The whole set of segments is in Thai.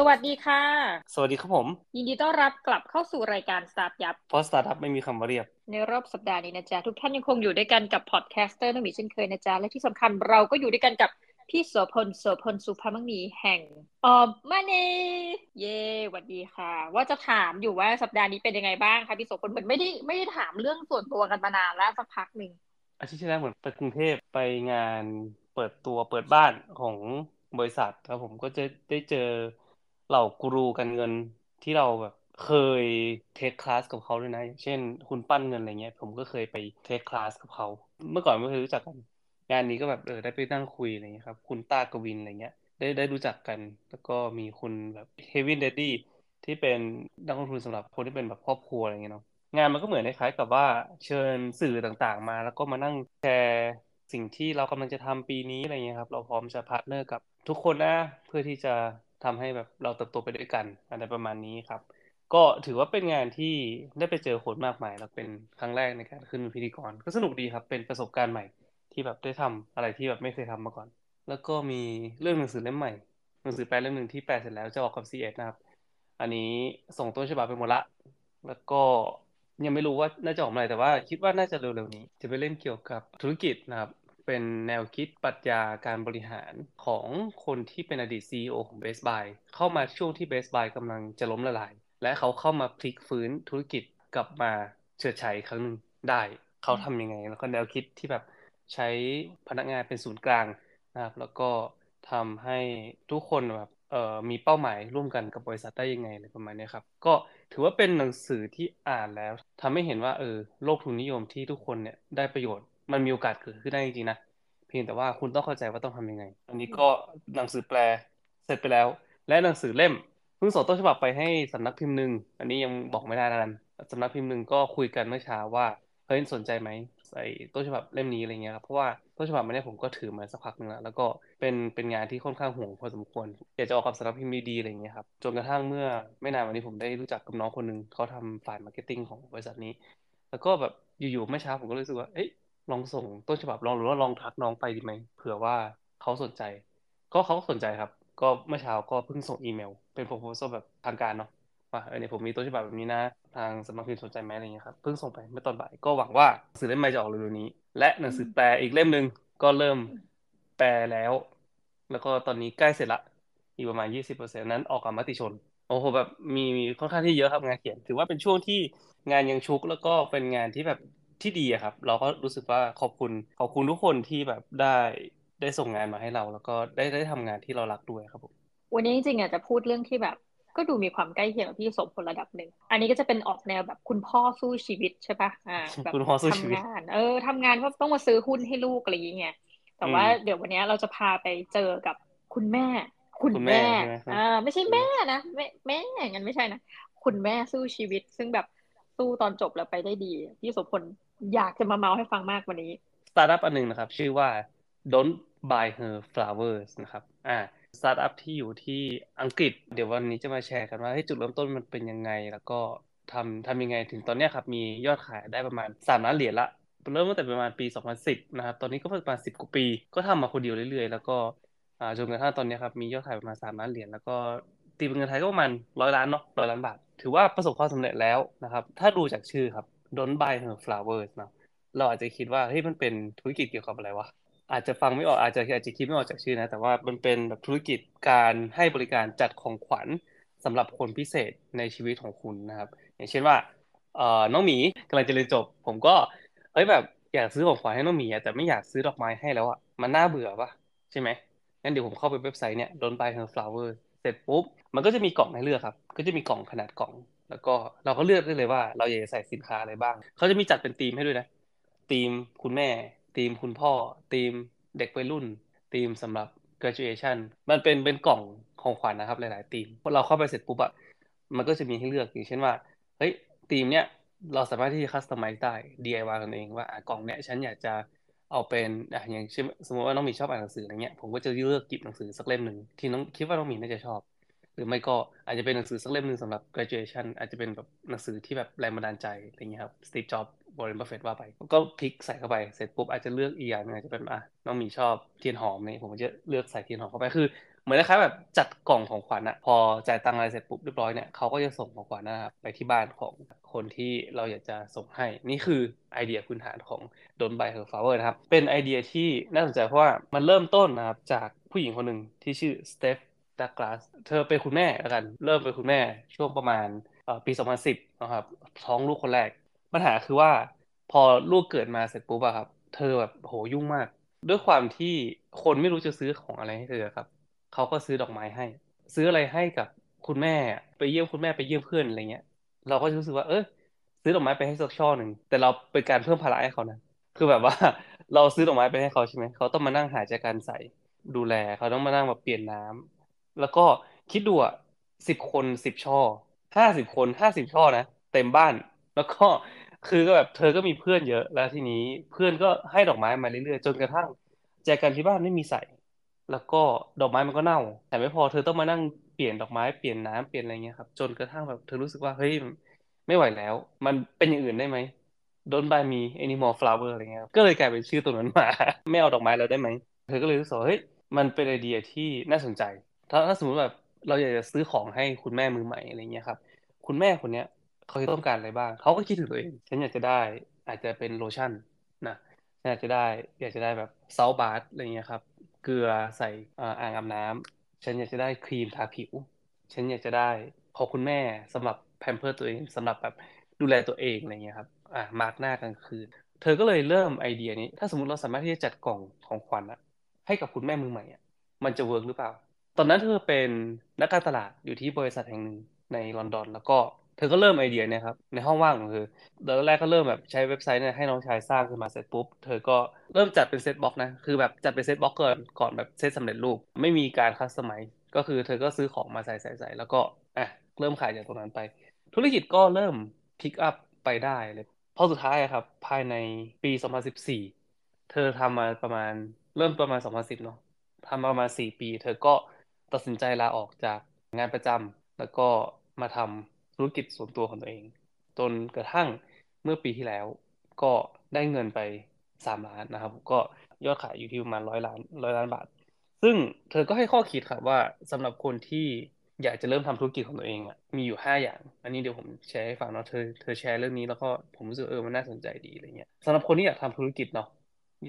สวัสดีค่ะ สวัสดีครับผม ยินดีต้อนรับกลับเข้าสู่รายการ StartYup เพราะสตาร์ทอัพไม่มีคำว่าเรียบ ในรอบสัปดาห์นี้นะจ๊ะ ทุกท่านยังคงอยู่ด้วยกันกับ podcaster น้องหมีเช่นเคยนะจ๊ะ และที่สำคัญเราก็อยู่ด้วยกันกับพี่โสภณโสภณ ศุภมั่งมีแห่ง aomMONEY สวัสดีค่ะ ว่าจะถามอยู่ว่าสัปดาห์นี้เป็นยังไงบ้างคะพี่โสภณเหมือนไม่ได้ไม่ได้ถามเรื่องส่วนตัวกันมานานแล้วสักพักหนึ่งอาทิตย์ที่แล้วเหมือนไปกรุงเทพไปงานเปิดตัวเปิดบ้านของบริษัทแล้วผมก็จะได้เจอ เหล่ากูรูการเงินที่เราแบบเคยเทคคลาสกับเขาด้วยนะ เช่น คุณปั้นเงินอะไรเงี้ย ผมก็เคยไปเทคคลาสกับเขา เมื่อก่อนไม่เคยรู้จักกัน งานนี้ก็แบบเออได้ไปนั่งคุยอะไรเงี้ยครับ คุณต้ากวินอะไรเงี้ย ได้ได้รู้จักกัน แล้วก็มีคุณแบบเฮวินเดดดี้ที่เป็นนักลงทุนสำหรับคนที่เป็นแบบครอบครัวอะไรเงี้ยเนาะ งานมันก็เหมือนคล้ายๆกับว่าเชิญสื่อต่างๆมา แล้วก็มานั่งแชร์สิ่งที่เรากำลังจะทำปีนี้อะไรเงี้ยครับ เราพร้อมจะ partner กับทุกคนนะ เพื่อที่จะ ทำให้แบบเราเติบโตไปด้วยกันอะไรประมาณนี้ครับ ก็ถือว่าเป็นงานที่ได้ไปเจอคนมากมายแล้วเป็นครั้งแรกในการขึ้นเป็นพิธีกร ก็สนุกดีครับ เป็นประสบการณ์ใหม่ที่แบบได้ทำอะไรที่แบบไม่เคยทำมาก่อน แล้วก็มีเรื่องหนังสือเล่มใหม่หนังสือแปลเล่มหนึ่งที่แปลเสร็จแล้วจะออกกับ c ีเอ็ดนะครับ อันนี้ส่งต้นฉบับไปหมดละ แล้วก็ยังไม่รู้ว่าน่าจะออกเมื่อไหร่แต่ว่าคิดว่าน่าจะเร็วๆนี้ จะไปเล่นเกี่ยวกับธุรกิจนะครับ เป็นแนวคิดปรัชญาการบริหารของคนที่เป็นอดีต CEO ของ Best Buy เข้ามาช่วงที่ Best Buy กำลังจะล้มละลาย และเขาเข้ามาพลิกฟื้นธุรกิจกลับมาเฉิดฉายครั้งหนึ่งได้ เขาทำยังไง แล้วก็แนวคิดที่แบบใช้พนักงานเป็นศูนย์กลางนะครับแล้วก็ทำให้ทุกคนแบบเอ่อมีเป้าหมายร่วมกันกับบริษัทได้ยังไงอะไรประมาณนี้ครับ ก็ถือว่าเป็นหนังสือที่อ่านแล้วทำให้เห็นว่าเออโลกทุนนิยมที่ทุกคนเนี่ยได้ประโยชน์ มันมีโอกาสเกิดขึ้นได้จริงๆนะเพียงแต่ว่าคุณต้องเข้าใจว่าต้องทำยังไง อันนี้ก็หนังสือแปลเสร็จไปแล้ว และหนังสือเล่มเพิ่งส่งต้นฉบับไปให้สำนักพิมพ์หนึ่งอันนี้ยังบอกไม่ได้แล้วกันสำนักพิมพ์หนึ่งก็คุยกันเมื่อเช้าว่าเฮ้ยสนใจไหมใส่ต้นฉบับเล่มนี้อะไรเงี้ยครับเพราะว่าต้นฉบับมันเนี่ยผมก็ถือมาสักพักนึงแล้วแล้วก็เป็นเป็นงานที่ค่อนข้างห่วงพอสมควรอยากจะออกกับสำนักพิมพ์ดีๆอะไรเงี้ยครับจนกระทั่งเมื่อไม่นานวันนี้ผมได้รู้จักกับน้องคนหนึ่งเขาทำฝ่าย marketing ของบริษัทนี้ แล้วก็แบบอยู่ๆเมื่อเช้าผมก็รู้สึกว่าเอ๊ะ ลองส่งต้นฉบับลองหรือว่าลองทักน้องไปดีไหมเผื่อว่าเขาสนใจ ก็เขาสนใจครับ ก็เมื่อเช้าก็เพิ่งส่งอีเมล เป็น propose แบบทางการเนาะว่าเออเนี่ยผมมีต้นฉบับแบบนี้นะ ทางสำนักพิมพ์สนใจไหมอะไรเงี้ยครับเพิ่งส่งไปเมื่อตอนบ่ายก็หวังว่าสื่อเล่มใหม่จะออกเร็วๆนี้ และหนังสือแปลอีกเล่มหนึ่งก็เริ่มแปลแล้ว แล้วก็ตอนนี้ใกล้เสร็จละอีกประมาณยี่สิบเปอร์เซ็นต์นั้นออกกับมติชน โอ้โหแบบมีค่อนข้างที่เยอะครับงานเขียน ถือว่าเป็นช่วงที่งานยังชุกแล้วก็เป็นงานที่แบบ ที่ดีอะครับ เราก็รู้สึกว่าขอบคุณขอบคุณทุกคนที่แบบได้ได้ส่งงานมาให้เรา แล้วก็ได้ได้ทำงานที่เรารักด้วยครับผมวันนี้จริงๆอะจะพูดเรื่องที่แบบก็ดูมีความใกล้เคียงกับพี่โสภณระดับหนึ่ง อันนี้ก็จะเป็นออกแนวแบบคุณพ่อสู้ชีวิตใช่ปะอ่าแบบคุณพ่อสู้ชีวิตทำงาน เออทำงานก็ต้องมาซื้อหุ้นให้ลูกอะไรอย่างเงี้ย แต่ว่าอืมเดี๋ยววันนี้เราจะพาไปเจอกับคุณแม่ คุณคุณแม่แม่ใช่ไหมครับอ่าไม่ใช่แม่นะแม่แม่อย่างนั้นไม่ใช่นะ คุณแม่สู้ชีวิต ซึ่งแบบสู้ตอนจบแล้วไปได้ดี พี่โสภณ อยากจะมาเมาท์ให้ฟังมากวันนี้สตาร์ทอัพอันหนึ่งนะครับ ชื่อว่า Don't Buy Her Flowers นะครับ อ่าสตาร์ทอัพที่อยู่ที่อังกฤษ เดี๋ยววันนี้จะมาแชร์กันว่าให้จุดเริ่มต้นมันเป็นยังไง แล้วก็ทำทำยังไงถึงตอนนี้ครับ มียอดขายได้ประมาณ 3 ล้านเหรียญละเริ่มตั้งแต่ประมาณปี 2010 นะครับ ตอนนี้ก็ประมาณ 10 กว่าปี ก็ทำมาคนเดียวเรื่อยๆ แล้วก็อ่าจนกระทั่งตอนนี้ครับ มียอดขายประมาณ 3 ล้านเหรียญ แล้วก็ตีเป็นเงินไทยก็ประมาณร้อยล้านเนาะร้อยล้านบาท ถือว่าประสบความสำเร็จแล้วนะครับ ถ้าดูจากชื่อครับ Don't Buy Her Flowers เนะเราอาจจะคิดว่าเฮ้ยมันเป็นธุรกิจเกี่ยวกับอะไรวะอาจจะฟังไม่ออกอาจจะอาจจะคิดไม่ออกจากชื่อนะ แต่ว่ามันเป็นแบบธุรกิจการให้บริการจัดของขวัญสำหรับคนพิเศษในชีวิตของคุณนะครับ อย่างเช่นว่าเอ่อน้องหมีกำลังจะเรียนจบ ผมก็เอ้ยแบบอยากซื้อของขวัญให้น้องหมีแต่ไม่อยากซื้อดอกไม้ให้แล้วอะมันน่าเบื่อปะใช่ไหมงั้นเดี๋ยวผมเข้าไปเว็บไซต์เนี่ย Don't Buy Her Flower เสร็จปุ๊บมันก็จะมีกล่องให้เลือกครับ ก็จะมีกล่องขนาดกล่อง แล้วก็เราก็เลือกได้เลยว่าเราอยากจะใส่สินค้าอะไรบ้าง เขาจะมีจัดเป็นธีมให้ด้วยนะทีมคุณแม่ทีมคุณพ่อทีมเด็กวัยรุ่นทีมสำหรับ graduation มันเป็นเป็นกล่องของขวัญนะครับ หลายๆทีมพอเราเข้าไปเสร็จปุ๊บอะมันก็จะมีให้เลือกอย่างเช่นว่าเฮ้ยทีมเนี้ยเราสามารถที่จะ customize ได้ DIY กันเองว่าอะกล่องเนี้ยฉันอยากจะเอาเป็นอะอย่างเช่นสมมติว่าน้องมีชอบอ่านหนังสืออะไรเงี้ยผมก็จะเลือกหยิบหนังสือสักเล่มหนึ่งที่น้องคิดว่าน้องมีน่าจะชอบ รือไม่ก็อาจจะเป็นหนังสือสักเล่มหนึ่งสำหรับ graduation อาจจะเป็นแบบหนังสือที่แบบแรงบันดาลใจอะไรเงี้ยครับ Steve Jobs Warren Buffett ว่าไป ก็คลิกใส่เข้าไปเสร็จปุ๊บอาจจะเลือกอีกอย่างนึงอาจจะเป็นอะน้องหมีชอบเทียนหอมเนี่ยผมก็จะเลือกใส่เทียนหอมเข้าไปคือเหมือนคล้ายแบบจัดกล่องของขวัญอะพอจ่ายตังค์อะไรเสร็จปุ๊บเรียบร้อยเนี่ยเขาก็จะส่งของขวัญนะครับไปที่บ้านของคนที่เราอยากจะส่งให้ นี่คือไอเดียพื้นฐานของ Don't Buy Her Flowers นะครับเป็นไอเดียที่น่าสนใจเพราะว่ามันเริ่มต้นนะครับจากผู้หญิงคนหนึ่งที่ชื่อสเตฟ ดักลาสเธอเป็นคุณแม่แล้วกัน เริ่มเป็นคุณแม่ช่วงประมาณปี 2010นะครับ ท้องลูกคนแรก ปัญหาคือว่าพอลูกเกิดมาเสร็จปุ๊บอะครับ เธอแบบโหยุ่งมาก ด้วยความที่คนไม่รู้จะซื้อของอะไรให้เธอครับ เขาก็ซื้อดอกไม้ให้ ซื้ออะไรให้กับคุณแม่ไปเยี่ยมคุณแม่ไปเยี่ยมเพื่อนอะไรเงี้ย เราก็รู้สึกว่า เออซื้อดอกไม้ไปให้สักช่อหนึ่งแต่เราเป็นการเพิ่มภาระให้เขานะคือแบบว่าเราซื้อดอกไม้ไปให้เขาใช่ไหมเขาต้องมานั่งหาจากการใส่ดูแลเขาต้องมานั่งมาเปลี่ยนน้ำ แล้วก็คิดดูอะสิบคนสิบช่อห้าสิบคนห้าสิบช่อนะเต็มบ้าน แล้วก็คือก็แบบเธอก็มีเพื่อนเยอะ แล้วทีนี้เพื่อนก็ให้ดอกไม้มาเรื่อยๆจนกระทั่งแจกันที่บ้านไม่มีใส่ แล้วก็ดอกไม้มันก็เน่า แต่ไม่พอเธอต้องมานั่งเปลี่ยนดอกไม้เปลี่ยนน้ำเปลี่ยนอะไรเงี้ยครับ จนกระทั่งแบบเธอรู้สึกว่าเฮ้ยไม่ไหวแล้ว มันเป็นอย่างอื่นได้ไหม Don't buy me any more flower อะไรเงี้ยก็เลยกลายเป็นชื่อตัวนั้นมา ไม่เอาดอกไม้แล้วได้ไหมเธอก็เลยรู้สึกเฮ้ยมันเป็นไอเดียที่น่าสนใจ ถ้าถ้าสมมติแบบเราอยากจะซื้อของให้คุณแม่มือใหม่อะไรเงี้ยครับ คุณแม่คนเนี้ยเขาต้องการอะไรบ้าง เขาก็คิดถึงตัวเอง ฉันอยากจะได้อาจจะเป็นโลชั่นนะฉันอยากจะได้ อยากจะได้แบบ soap bar อะไรเงี้ยครับ เกลือใส่อ่างอาบน้ำฉันอยากจะได้ครีมทาผิว ฉันอยากจะได้ขอคุณแม่สำหรับ pamper ตัวเองสำหรับแบบดูแลตัวเองอะไรเงี้ยครับอ่ามาส์กหน้ากลางคืน เธอก็เลยเริ่มไอเดียนี้ ถ้าสมมติเราสามารถที่จะจัดกล่องของขวัญอะให้กับคุณแม่มือใหม่อะมันจะ work หรือเปล่า ตอนนั้นเธอเป็นนักการตลาดอยู่ที่บริษัทแห่งหนึ่งในลอนดอน แล้วก็เธอก็เริ่มไอเดียเนี่ยครับในห้องว่างของเธอตอนแรกก็เริ่มแบบใช้เว็บไซต์เนี่ยให้น้องชายสร้างขึ้นมาเสร็จปุ๊บ เธอก็เริ่มจัดเป็น set box นะ คือแบบจัดเป็น set box ก่อนก่อนแบบเซตสำเร็จรูป ไม่มีการ custom ไมก็คือเธอก็ซื้อของมาใส่ใส่ใส่แล้วก็อะเริ่มขายจากตรงนั้นไป ธุรกิจก็เริ่มพิกอัพไปได้เลยพอสุดท้ายครับ ภายในปี 2014 เธอทำมาประมาณเริ่มประมาณ 2010 เนาะทำประมาณ 4 ปี เธอก็ ตัดสินใจลาออกจากงานประจำแล้วก็มาทำธุรกิจส่วนตัวของตัวเอง จนกระทั่งเมื่อปีที่แล้ว ก็ได้เงินไป 3 ล้านนะครับ ก็ยอดขายอยู่ที่ประมาณร้อยล้านร้อยล้านบาท ซึ่งเธอก็ให้ข้อคิดครับว่าสำหรับคนที่อยากจะเริ่มทำธุรกิจของตัวเองอะมีอยู่ห้าอย่าง อันนี้เดี๋ยวผมแชร์ให้ฟังเนาะเธอเธอแชร์เรื่องนี้แล้วก็ผมรู้สึกเออมันน่าสนใจดีอะไรเงี้ยสำหรับคนที่อยากทำธุรกิจเนาะ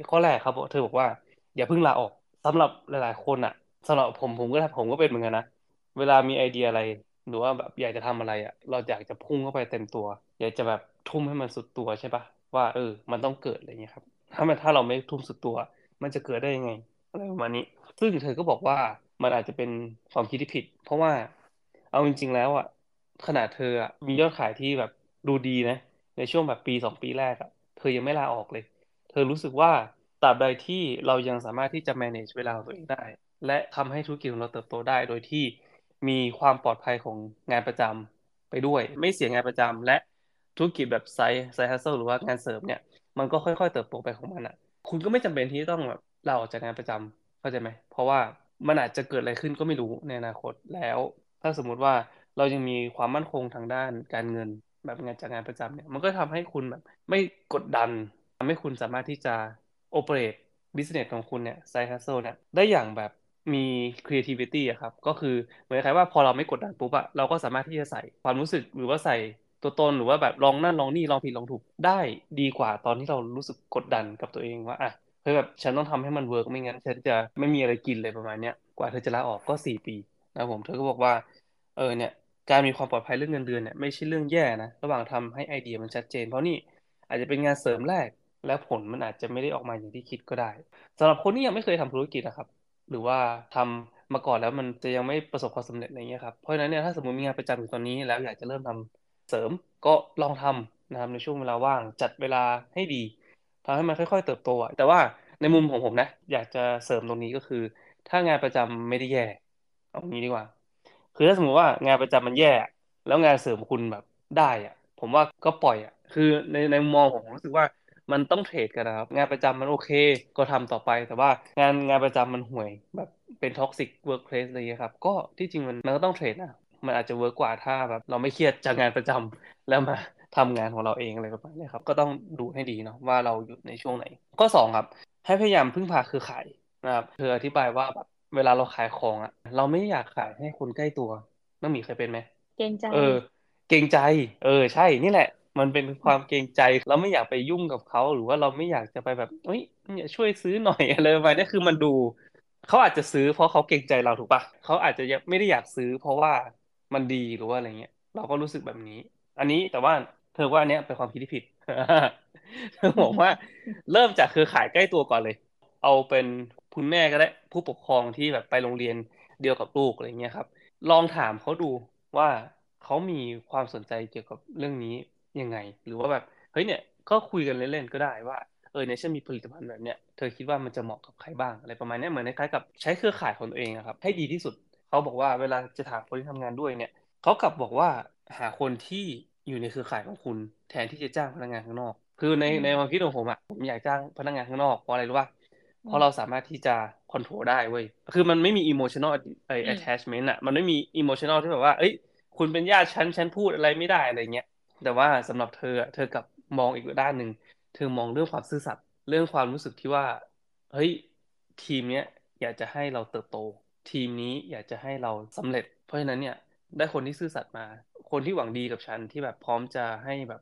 ข้อแรกครับเธอบอกว่าอย่าเพิ่งลาออกสำหรับหลาย ๆ คนอะ สำหรับผมผมก็ผมก็เป็นเหมือนกันนะเวลามีไอเดียอะไร หรือว่าแบบอยากจะทำอะไรอะ เราอยากจะพุ่งเข้าไปเต็มตัว อยากจะแบบทุ่มให้มันสุดตัวใช่ปะว่า เออ มันต้องเกิดอะไรเงี้ยครับ ถ้ามันถ้าเราไม่ทุ่มสุดตัว มันจะเกิดได้ยังไงอะไรประมาณนี้ ซึ่งเธอก็บอกว่ามันอาจจะเป็นความคิดที่ผิด เพราะว่าเอาจริง ๆ แล้วอะขนาดเธออะมียอดขายที่แบบดูดีนะ ในช่วงแบบปีสองปีแรกอะเธอยังไม่ลาออกเลย เธอรู้สึกว่าตราบใดที่เรายังสามารถที่จะ manage เวลาของตัวเองได้ และทำให้ธุรกิจของเราเติบโตได้ โดยที่มีความปลอดภัยของงานประจำไปด้วย ไม่เสียงานประจำและธุรกิจแบบไซไซฮัสเซิลหรือว่างานเสริมเนี่ยมันก็ค่อยๆ เติบโตไปของมันอะ คุณก็ไม่จำเป็นที่ต้องแบบลาออกจากงานประจำเข้าใจไหมเพราะว่ามันอาจจะเกิดอะไรขึ้นก็ไม่รู้ในอนาคตแล้ว ถ้าสมมุติว่าเรายังมีความมั่นคงทางด้านการเงินแบบงานจากงานประจำเนี่ยมันก็ทำให้คุณแบบไม่กดดันทำให้คุณสามารถที่จะโอเปเรตบิสเนสของคุณเนี่ยไซฮัสโซเนี่ยได้อย่างแบบ มี creativity อะครับ ก็คือเหมือนคล้ายว่าพอเราไม่กดดันปุ๊บอะเราก็สามารถที่จะใส่ความรู้สึกหรือว่าใส่ตัวตนหรือว่าแบบลองนั่นลองนี่ลองผิดลองถูกได้ดีกว่าตอนที่เรารู้สึกกดดันกับตัวเองว่าอะเฮ้ยแบบฉันต้องทำให้มัน work ไม่งั้นฉันจะไม่มีอะไรกินเลยประมาณเนี้ยกว่าเธอจะลาออกก็สี่ปีนะผมเธอก็บอกว่าเออเนี่ยการมีความปลอดภัยเรื่องเงินเดือนเนี่ยไม่ใช่เรื่องแย่นะระหว่างทำให้ไอเดียมันชัดเจน เพราะนี่อาจจะเป็นงานเสริมแรกและผลมันอาจจะไม่ได้ออกมาอย่างที่คิดก็ได้สำหรับคนที่ยังไม่เคยทำธุรกิจนะครับ หรือว่าทำมาก่อนแล้วมันจะยังไม่ประสบความสำเร็จอะไรเงี้ยครับเพราะฉะนั้นเนี่ยถ้าสมมติมีงานประจำอยู่ตอนนี้แล้วอยากจะเริ่มทำเสริมก็ลองทำนะครับในช่วงเวลาว่างจัดเวลาให้ดีทำให้มันค่อย ๆ เติบโตแต่ว่าในมุมของผมนะอยากจะเสริมตรงนี้ก็คือ ถ้างานประจำไม่ได้แย่เอางี้ดีกว่า คือถ้าสมมติว่างานประจำมันแย่ แล้วงานเสริมคุณแบบได้อะผมว่าก็ปล่อยอะคือในในมุมมองผมรู้สึกว่า มันต้อง trade กันนะครับ งานประจำมันโอเคก็ทำต่อไปแต่ว่างานงานประจำมันห่วยแบบเป็น toxic workplace อะไรเงี้ยครับ ก็ที่จริงมันมันก็ต้อง trade นะมันอาจจะ work กว่าถ้าแบบเราไม่เครียดจากงานประจำแล้วมาทำงานของเราเองอะไรประมาณนี้ครับ ก็ต้องดูให้ดีเนาะว่าเราอยู่ในช่วงไหน ข้อ 2 ครับ ให้พยายามพึ่งพาเครือข่ายนะครับเธออธิบายว่าแบบเวลาเราขายของอะเราไม่อยากขายให้คนใกล้ตัวน้องหมีเคยเป็นไหมเกรงใจเออ เกรงใจ เออ ใช่นี่แหละ มันเป็นความเกรงใจเราไม่อยากไปยุ่งกับเขาหรือว่าเราไม่อยากจะไปแบบเฮ้ยเนี่ยช่วยซื้อหน่อยอะไรประมาณนี้คือมันดูเขาอาจจะซื้อเพราะเขาเกรงใจเราถูกปะเขาอาจจะไม่ได้อยากซื้อ เพราะว่ามันดีหรือว่าอะไรเงี้ย เราก็รู้สึกแบบนี้ อันนี้แต่ว่าเธอว่าอันเนี้ยเป็นความคิดที่ผิดเธอบอกว่าเริ่มจากเครือข่ายใกล้ตัวก่อนเลย เอาเป็นคุณแม่ก็ได้ผู้ปกครองที่แบบไปโรงเรียนเดียวกับลูกอะไรเงี้ยครับ ลองถามเขาดูว่าเขามีความสนใจเกี่ยวกับเรื่องนี้ ยังไง หรือว่าแบบเฮ้ยเนี่ยก็คุยกันเล่นๆก็ได้ว่าเออเนี่ยฉันมีผลิตภัณฑ์แบบเนี้ยเธอคิดว่ามันจะเหมาะกับใครบ้างอะไรประมาณนี้เหมือนคล้ายๆกับใช้เครือข่ายของตัวเองครับให้ดีที่สุดเขาบอกว่าเวลาจะถามคนที่ทำงานด้วยเนี่ยเขากลับบอกว่าหาคนที่อยู่ในเครือข่ายของคุณ แทนที่จะจ้างพนักงานข้างนอก คือในในความคิดของผมอะผมอยากจ้างพนักงานข้างนอกเพราะอะไรรู้ป่ะเพราะเราสามารถที่จะคอนโทรลได้เว้ยคือมันไม่มี emotional ไอ้ attachment อะมันไม่มี emotional ที่แบบว่าเอ้ยคุณเป็นญาติฉันฉันพูดอะไรไม่ได้อะไรเงี้ย แต่ว่าสำหรับเธอเธอกับมองอีกด้านหนึ่งเธอมองเรื่องความซื่อสัตย์เรื่องความรู้สึกที่ว่า เฮ้ยทีมเนี้ยอยากจะให้เราเติบโต ทีมนี้อยากจะให้เราสำเร็จ เพราะฉะนั้นเนี่ยได้คนที่ซื่อสัตย์มา คนที่หวังดีกับฉันที่แบบพร้อมจะให้แบบ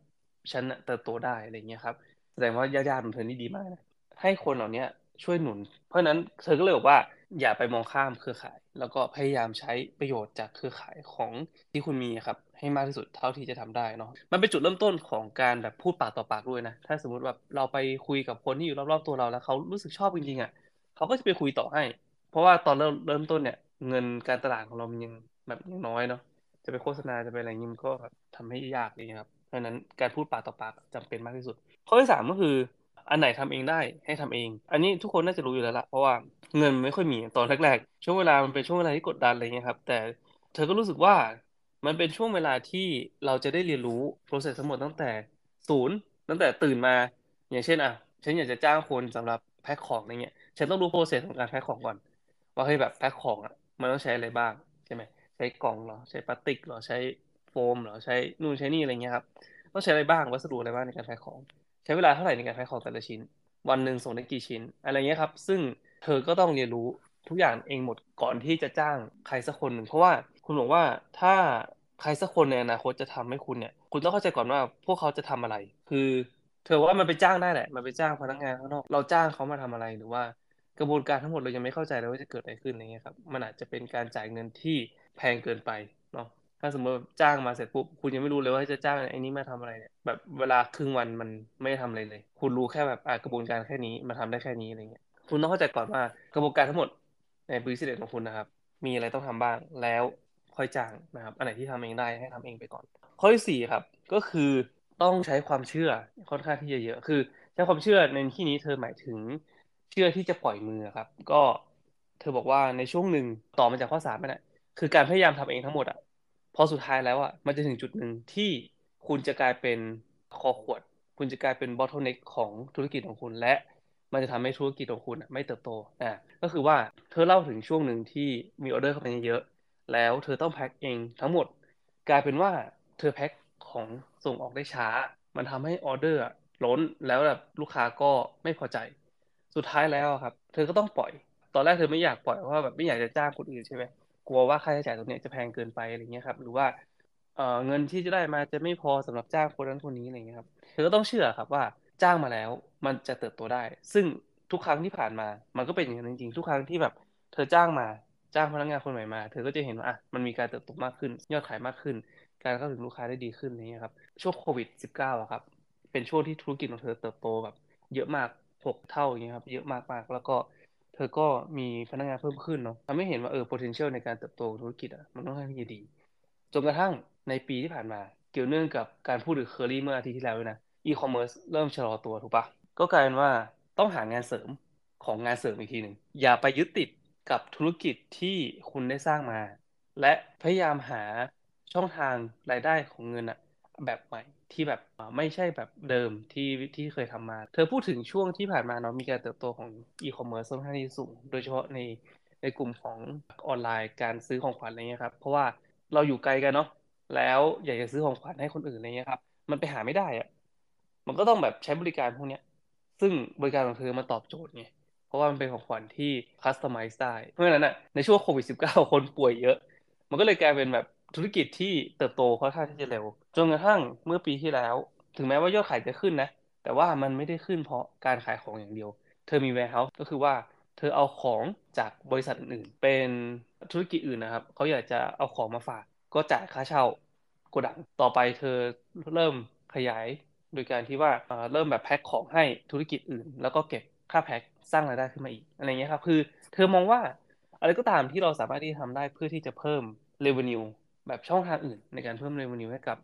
ฉันเติบโตได้อะไรเงี้ยครับแสดงว่าญาติๆของเธอนี่ดีมากนะให้คนเหล่านี้ช่วยหนุน เพราะนั้นเธอก็เลยบอกว่าอย่าไปมองข้ามเครือข่าย แล้วก็พยายามใช้ประโยชน์จากเครือข่ายของที่คุณมีครับ ให้มากที่สุดเท่าที่จะทำได้เนาะมันเป็นจุดเริ่มต้นของการแบบพูดปากต่อปากด้วยนะ ถ้าสมมติแบบเราไปคุยกับคนที่อยู่รอบๆตัวเราแล้วเขารู้สึกชอบจริงๆอะเขาก็จะไปคุยต่อให้ เพราะว่าตอนเริ่มเริ่มต้นเนี่ยเงินการตลาดของเรามันยังแบบยังน้อยเนาะจะไปโฆษณาจะไปอะไรเงี้ยมันก็แบบทำให้ยากเลยครับเพราะนั้นการพูดปากต่อปากจำเป็นมากที่สุด ข้อที่สามก็คืออันไหนทำเองได้ให้ทำเอง อันนี้ทุกคนน่าจะรู้อยู่แล้วละเพราะว่าเงินไม่ค่อยมีตอนแรกๆช่วงเวลามันเป็นช่วงเวลาที่กดดันอะไรเงี้ยครับ แต่เธอก็รู้สึกว่า มันเป็นช่วงเวลาที่เราจะได้เรียนรู้ process ทั้งหมดตั้งแต่ศูนย์ตั้งแต่ตื่นมา อย่างเช่นอะฉันอยากจะจ้างคนสำหรับแพ็คของอะไรเงี้ยฉันต้องรู้ process ของการแพ็คของก่อน ว่าเฮ้ยแบบแพ็คของอะมันต้องใช้อะไรบ้างใช่ไหมใช้กล่องหรอใช้พลาสติกหรอใช้โฟมหรอใช้นู่นใช้นี่อะไรเงี้ยครับต้องใช้อะไรบ้างวัสดุอะไรบ้างในการแพ็คของ ใช้เวลาเท่าไหร่ในการแพ็คของแต่ละชิ้น วันหนึ่งส่งได้กี่ชิ้น อะไรเงี้ยครับ ซึ่งเธอก็ต้องเรียนรู้ทุกอย่างเองหมดก่อนที่จะจ้างใครสักคนหนึ่งเพราะว่า คุณบอกว่าถ้าใครสักคนในอนาคตจะทำให้คุณเนี่ย คุณต้องเข้าใจก่อนว่าพวกเขาจะทำอะไร คือ เธอว่ามันไปจ้างได้แหละ มันไปจ้างพนักงานข้างนอก เราจ้างเขามาทำอะไรหรือว่ากระบวนการทั้งหมดเรายังไม่เข้าใจเลยว่าจะเกิดอะไรขึ้นอะไรเงี้ยครับ มันอาจจะเป็นการจ่ายเงินที่แพงเกินไปเนาะ ถ้าสมมติจ้างมาเสร็จปุ๊บคุณยังไม่รู้เลยว่าจะจ้างไอ้นี้มาทำอะไรเนี่ย แบบเวลาครึ่งวันมันไม่ได้ทำอะไรเลย คุณรู้แค่แบบกระบวนการแค่นี้มาทำได้แค่นี้อะไรเงี้ย คุณต้องเข้าใจก่อนว่ากระบวนการทั้งหมดในบริษัทของคุณนะครับ มีอะไรต้องทำบ้างแล้ว ค่อยจ้างนะครับ อันไหนที่ทำเองได้ให้ทำเองไปก่อน ข้อที่สี่ครับ ก็คือต้องใช้ความเชื่อค่อนข้างที่จะเยอะคือใช้ความเชื่อในที่นี้เธอหมายถึงเชื่อที่จะปล่อยมือครับ ก็เธอบอกว่าในช่วงหนึ่งต่อมาจากข้อสามนั่นแหละคือการพยายามทำเองทั้งหมดอะพอสุดท้ายแล้วอะมันจะถึงจุดหนึ่งที่คุณจะกลายเป็นคอขวด คุณจะกลายเป็น bottleneck ของธุรกิจของคุณและมันจะทำให้ธุรกิจของคุณไม่เติบโตอ่าก็คือว่าเธอเล่าถึงช่วงหนึ่งที่มีออเดอร์เข้ามาเยอะ แล้วเธอต้องแพ็คเองทั้งหมด กลายเป็นว่าเธอแพ็คของส่งออกได้ช้า มันทำให้ออเดอร์ล้นแล้วแบบลูกค้าก็ไม่พอใจ สุดท้ายแล้วครับ เธอก็ต้องปล่อย ตอนแรกเธอไม่อยากปล่อยเพราะแบบไม่อยากจะจ้างคนอื่นใช่ไหมกลัวว่าค่าใช้จ่ายตรงนี้จะแพงเกินไปอะไรเงี้ยครับหรือว่าเออเงินที่จะได้มาจะไม่พอสำหรับจ้างคนนั้นคนนี้อะไรเงี้ยครับเธอก็ต้องเชื่อครับว่าจ้างมาแล้วมันจะเติบโตได้ ซึ่งทุกครั้งที่ผ่านมา มันก็เป็นอย่างนั้นจริงๆทุกครั้งที่แบบ เธอจ้างมา จ้างพนักงานคนใหม่มา เธอก็จะเห็นว่าอะมันมีการเติบโตมากขึ้น ยอดขายมากขึ้น การเข้าถึงลูกค้าได้ดีขึ้นอะไรเงี้ยครับช่วงโควิด -19 อะครับเป็นช่วงที่ธุรกิจของเธอเติบโตแบบเยอะมากหกเท่าอย่างเงี้ยครับเยอะมากมากแล้วก็เธอก็มีพนักงานเพิ่มขึ้นเนาะทำให้เห็นว่าเออ potential ในการเติบโตของธุรกิจอะมันต้องค่อนข้างที่จะดีจนกระทั่งในปีที่ผ่านมา เกี่ยวเนื่องกับการพูดถึงเคอรี่เมื่ออาทิตย์ที่แล้วนะอีคอมเมิร์ซเริ่มชะลอตัวถูกปะก็กลายเป็นว่าต้องหางานเสริมของงานเสริมอีกทีหนึ่งอย่าไปยึดติด กับธุรกิจที่คุณได้สร้างมา และพยายามหาช่องทางรายได้ของเงินอะแบบใหม่ที่แบบไม่ใช่แบบเดิมที่ที่เคยทำมา เธอพูดถึงช่วงที่ผ่านมาเนาะมีการเติบโตของอีคอมเมิร์ซค่อนข้างที่สูง โดยเฉพาะในในกลุ่มของออนไลน์การซื้อของขวัญอะไรเงี้ยครับ เพราะว่าเราอยู่ไกลกันเนาะแล้วอยากจะซื้อของขวัญให้คนอื่นอะไรเงี้ยครับ มันไปหาไม่ได้อะมันก็ต้องแบบใช้บริการพวกเนี้ย ซึ่งบริการของเธอมาตอบโจทย์ไง เพราะว่ามันเป็นของขวัญที่คัสตอมไมซ์ได้ เพราะฉะนั้นอะในช่วงโควิด -19 คนป่วยเยอะ มันก็เลยกลายเป็นแบบธุรกิจที่เติบโตค่อนข้างที่จะเร็ว จนกระทั่งเมื่อปีที่แล้ว ถึงแม้ว่ายอดขายจะขึ้นนะ แต่ว่ามันไม่ได้ขึ้นเพราะการขายของอย่างเดียว เธอมี warehouse ก็คือว่าเธอเอาของจากบริษัทอื่นๆ เป็นธุรกิจอื่นนะครับ เขาอยากจะเอาของมาฝาก ก็จ่ายค่าเช่าโกดัง ต่อไปเธอเริ่มขยาย โดยการที่ว่าเริ่มแบบแพ็คของให้ธุรกิจอื่น แล้วก็เก็บ ค่าแพ็คสร้างรายได้ขึ้นมาอีกอะไรเงี้ยครับ คือเธอมองว่าอะไรก็ตามที่เราสามารถที่จะทำได้เพื่อที่จะเพิ่ม revenue แบบช่องทางอื่น ในการเพิ่ม revenue ให้กับ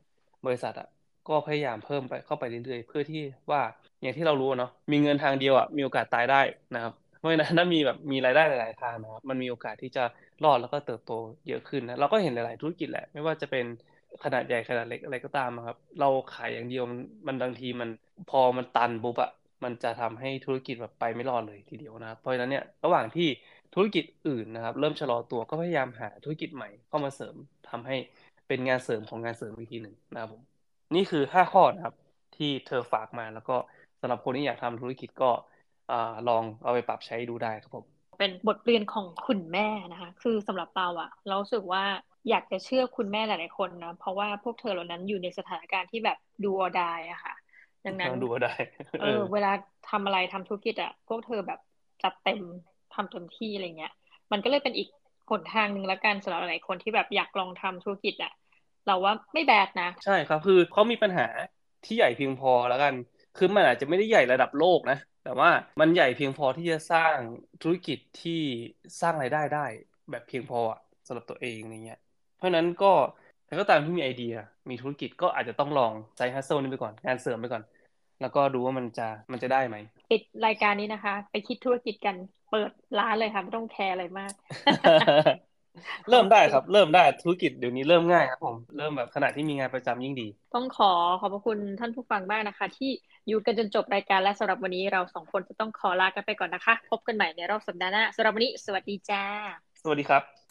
บริษัทอะก็พยายามเพิ่มไปเข้าไปเรื่อยๆ เพื่อที่ว่าอย่างที่เรารู้เนาะมีเงินทางเดียวอะมีโอกาสตายได้นะครับเพราะฉะนั้นถ้ามีแบบมีรายได้หลายๆทางนะครับมันมีโอกาสที่จะรอดแล้วก็เติบโตเยอะขึ้นนะเราก็เห็นหลายๆธุรกิจแหละ ไม่ว่าจะเป็นขนาดใหญ่ขนาดเล็กอะไรก็ตามครับ เราขายอย่างเดียวมันบางทีมันพอมันตันปุ๊บอะ มันจะทำให้ธุรกิจแบบไปไม่รอดเลยทีเดียวนะครับ เพราะฉะนั้นเนี่ยระหว่างที่ธุรกิจอื่นนะครับ เริ่มชะลอตัวก็พยายามหาธุรกิจใหม่เข้ามาเสริมทำให้เป็นงานเสริมของงานเสริมอีกทีหนึ่งนะครับผมนี่คือห้าข้อนะครับที่เธอฝากมาแล้วก็สำหรับคนที่อยากทำธุรกิจก็ลองเอาไปปรับใช้ดูได้ครับผมเป็นบทเรียนของคุณแม่นะคะ คือสำหรับเราอะเราสึกว่าอยากจะเชื่อคุณแม่หลายๆคนนะเพราะว่าพวกเธอเหล่านั้นอยู่ในสถานการณ์ที่แบบดูอดายอะค่ะ ดังนั้นดูอดายเออ เวลาทำอะไรทำธุรกิจอะพวกเธอแบบจัดเต็มทำเต็มที่อะไรเงี้ย มันก็เลยเป็นอีกหนทางหนึ่งละกันสำหรับหลายคนที่แบบอยากลองทำธุรกิจอะเราว่าไม่แบกนะ ใช่ครับ คือเขามีปัญหาที่ใหญ่เพียงพอแล้วกัน คือมันอาจจะไม่ได้ใหญ่ระดับโลกนะ แต่ว่ามันใหญ่เพียงพอที่จะสร้างธุรกิจที่สร้างรายได้ได้ แบบเพียงพอสำหรับตัวเองอะไรเงี้ยราะนั้นก็ ใครก็ตามที่มีไอเดีย มีธุรกิจก็อาจจะต้องลองไซฮัสโซนี้ไปก่อน งานเสริมไปก่อน แล้วก็ดูว่ามันจะมันจะได้ไหมปิดรายการนี้นะคะ ไปคิดธุรกิจกันเปิดร้านเลยค่ะไม่ต้องแคร์อะไรมาก เริ่มได้ครับ เริ่มได้ธุรกิจเดี๋ยวนี้เริ่มง่ายครับผมเริ่มแบบขณะที่มีงานประจำยิ่งดี ต้องขอขอบพระคุณท่านผู้ฟังมากนะคะ ที่อยู่กันจนจบรายการและสำหรับวันนี้เราสองคนจะต้องขอลากันไปก่อนนะคะ พบกันใหม่ในรอบสัปดาห์หน้าสำหรับวันนี้ สวัสดีจ้า สวัสดีครับ